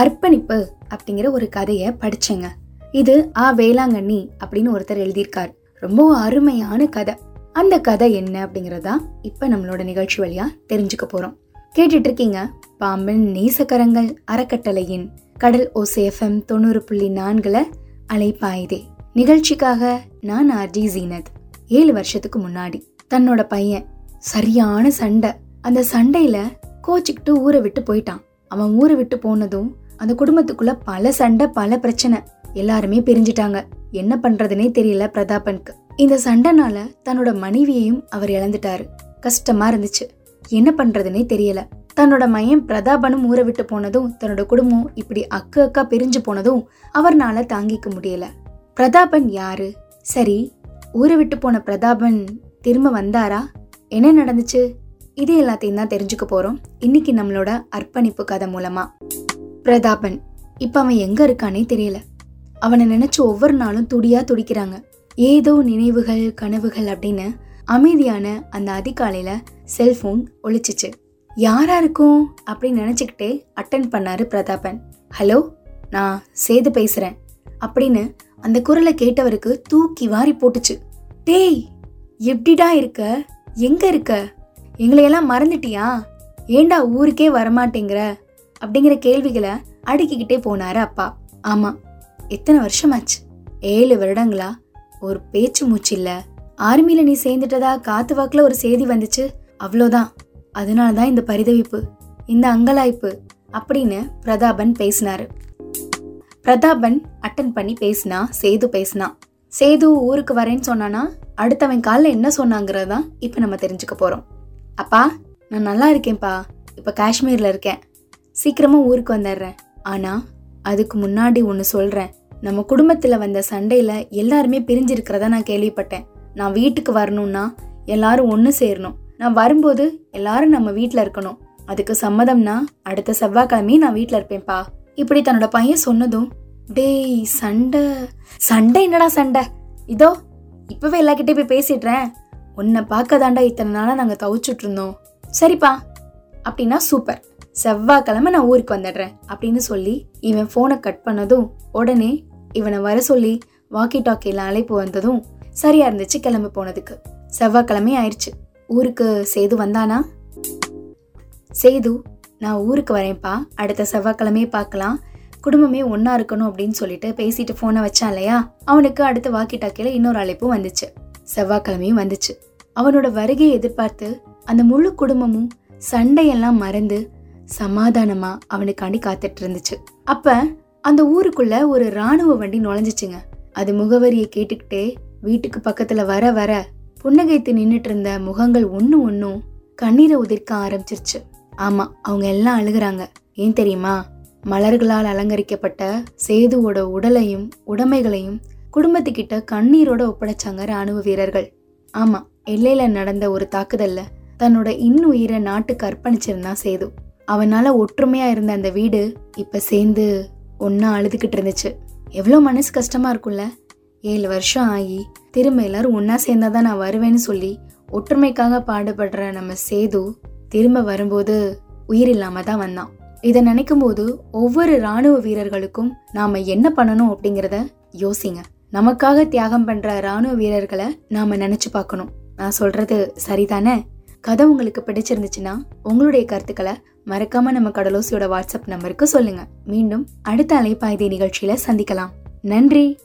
அர்ப்பணிப்பு அப்படிங்கிற ஒரு கதையை படிச்சேங்க. இது ஆ. வேளாங்கண்ணி அப்படின்னு ஒருத்தர் எழுதியிருக்கார். ரொம்ப அருமையான கதை. அந்த கதை என்ன அப்படிங்கறதா இப்ப நம்மளோட நிகழ்ச்சி வழியா தெரிஞ்சுக்க போறோம். கேட்டுட்டு இருக்கீங்க பாம்பன் நேசக்கரங்கள் அறக்கட்டளையின் கடல் ஓசேஃபம் தொண்ணூறு புள்ளி நான்குல அலைப்பாயுதே. நிகழ்ச்சிக்காக நான் ஆர்ஜி ஜீனத். ஏழு வருஷத்துக்கு முன்னாடி தன்னோட பையன் சரியான சண்டை. அந்த சண்டையில கோச்சிக்கிட்டு ஊரை விட்டு போயிட்டான். அவன் ஊரை விட்டு போனதும் அந்த குடும்பத்துக்குள்ள பல சண்டை பல பிரச்சனை. எல்லாருமே பிரிஞ்சிட்டாங்க. என்ன பண்றதுனே தெரியல பிரதாபனுக்கு. இந்த சண்டைனால தன்னோட மனைவியையும் அவர் இழந்துட்டாரு. கஷ்டமா இருந்துச்சு. என்ன பண்றதுனே தெரியல. தன்னோட மையம் பிரதாபனும் ஊரை விட்டு போனதும் தன்னோட குடும்பம் இப்படி அக்கு அக்கா பிரிஞ்சு போனதும் அவர்னால தாங்கிக்க முடியல. பிரதாபன் யாரு? சரி ஊரை விட்டு போன பிரதாபன் திரும்ப வந்தாரா? என்ன நடந்துச்சு? இது எல்லாத்தையும் தான் தெரிஞ்சுக்க போறோம். இன்னைக்கு நம்மளோட அர்ப்பணிப்பு கதை மூலமா. பிரதாபன் இப்ப அவன் எங்க இருக்கானே தெரியல. அவனை நினைச்சு ஒவ்வொரு நாளும் துடியா துடிக்கிறாங்க. ஏதோ நினைவுகள் கனவுகள் அப்படின்னு அமைதியான அந்த அதிகாலையில செல்போன் ஒழிச்சிச்சு யாரா இருக்கும் அப்படின்னு நினைச்சுக்கிட்டே அட்டன் பண்ணாரு பிரதாபன். ஹலோ நான் சேது பேசுறேன் அப்படின்னு அந்த குரலை கேட்டவருக்கு தூக்கி வாரி போட்டுச்சு. டேய் எப்படிடா இருக்க? எங்க இருக்க? எங்களையெல்லாம் மறந்துட்டியா? ஏண்டா ஊருக்கே வரமாட்டேங்கிற? அப்படிங்கிற கேள்விகளை அடுக்கிக்கிட்டே போனாரு அப்பா. ஆமா எத்தனை வருஷமாச்சு? ஏழு வருடங்களா? ஒரு பேச்சு மூச்சு இல்ல. ஆர்மியில நீ சேர்ந்துட்டதா? காத்து வாக்குல ஒரு செய்தி வந்துச்சு. அவ்வளோதான். அதனாலதான் இந்த பரிதவிப்பு இந்த அங்கலாய்ப்பு அப்படின்னு பிரதாபன் பேசினாரு. பிரதாபன் அட்டன் பண்ணி பேசினா சேது பேசினா சேது ஊருக்கு வரேன்னு சொன்னானா அடுத்தவன் காலில் என்ன சொன்னாங்கிறதான் இப்போ நம்ம தெரிஞ்சுக்க போறோம். அப்பா நான் நல்லா இருக்கேன்ப்பா. இப்போ காஷ்மீர்ல இருக்கேன். சீக்கிரமாக ஊருக்கு வந்துடுறேன். ஆனால் அதுக்கு முன்னாடி ஒன்று சொல்கிறேன் நம்ம குடும்பத்தில் வந்த சண்டையில் எல்லாருமே பிரிஞ்சிருக்கிறதா நான் கேள்விப்பட்டேன். நான் வீட்டுக்கு வரணும்னா எல்லாரும் ஒன்று சேரணும். நான் வரும்போது எல்லாரும் நம்ம வீட்டில் இருக்கணும். அதுக்கு சம்மதம்னா அடுத்த செவ்வாய்க்கிழமையும் நான் வீட்டில் இருப்பேன்ப்பா. இப்படி தன்னோட பையன் சொன்னதும் டேய் சண்டை. சண்டை என்னடா சண்டை? இதோ இப்பவே எல்லாக்கிட்டே போய் பேசிடுறேன். உன்னை பார்க்க தாண்டா இத்தனை நாளாக நாங்கள் தவிச்சுட்டு இருந்தோம். சரிப்பா. அப்படின்னா சூப்பர். செவ்வாய்க்கிழமை நான் ஊருக்கு வந்துடுறேன் அப்படின்னு சொல்லி இவன் ஃபோனை கட் பண்ணதும் உடனே இவனை வர சொல்லி வாக்கி டாக்கியில் அழைப்பு வந்ததும் சரியா இருந்துச்சு கிளம்பி போனதுக்கு. செவ்வாய்க்கிழமை ஆயிடுச்சு ஊருக்கு சேது வந்தானா? சேது நான் ஊருக்கு வரேன்ப்பா. அடுத்த செவ்வாய்க்கிழமையே பார்க்கலாம். குடும்பமே ஒன்றா இருக்கணும் அப்படின்னு சொல்லிட்டு பேசிட்டு ஃபோனை வச்சான் இல்லையா? அவனுக்கு அடுத்த வாக்கி டாக்கியில் இன்னொரு அழைப்பும் வந்துச்சு. செவ்வாய்க்கிழமையும் வந்துச்சு. அவனோட வருகையை எதிர்பார்த்து அந்த முழு குடும்பமும் சண்டையெல்லாம் மறந்து சமாதானமா அவனுக்காண்டி காத்துட்டு இருந்துச்சு அப்ப அந்த ஊருக்குள்ள ஒரு ராணுவ வண்டி நுழைஞ்சிச்சுங்க. அது முகவரியை கேட்டுக்கிட்டே வீட்டுக்கு பக்கத்துல வர வர புன்னகைத்து நின்றுட்டு இருந்த முகங்கள் ஒண்ணு ஒன்னும் கண்ணீரை உதிர்க்க ஆரம்பிச்சிருச்சு. ஆமா அவங்க எல்லாம் அழுகுறாங்க. ஏன் தெரியுமா? மலர்களால் அலங்கரிக்கப்பட்ட சேதுவோட உடலையும் உடைமைகளையும் குடும்பத்துக்கிட்ட கண்ணீரோட ஒப்படைச்சாங்க ராணுவ வீரர்கள். ஆமா எல்லையில நடந்த ஒரு தாக்குதல்ல தன்னோட இன்னுயிரை நாட்டுக்கு அர்ப்பணிச்சிருந்தான் சேது. அவனால் ஒற்றுமையாக இருந்த அந்த வீடு இப்போ சேர்ந்து ஒன்றா அழுதுகிட்டு இருந்துச்சு. எவ்வளோ மனசு கஷ்டமாக இருக்கும்ல. ஏழு வருஷம் ஆகி திரும்ப எல்லாரும் ஒன்னா சேர்ந்தாதான் நான் வருவேன்னு சொல்லி ஒற்றுமைக்காக பாடுபடுற நம்ம சேது திரும்ப வரும்போது உயிர் இல்லாமல் தான் வந்தான். இதை நினைக்கும் போது ஒவ்வொரு ராணுவ வீரர்களுக்கும் நாம் என்ன பண்ணணும் அப்படிங்கிறத யோசிங்க. நமக்காக தியாகம் பண்ணுற ராணுவ வீரர்களை நாம் நினச்சி பார்க்கணும். நான் சொல்கிறது சரிதானே? கதை உங்களுக்கு பிடிச்சிருந்துச்சுன்னா உங்களுடைய கருத்துக்களை மறக்காம நம்ம கடலோசியோட வாட்ஸ்அப் நம்பருக்கு சொல்லுங்க. மீண்டும் அடுத்த அலைப்பாய்தி நிகழ்ச்சியில சந்திக்கலாம். நன்றி.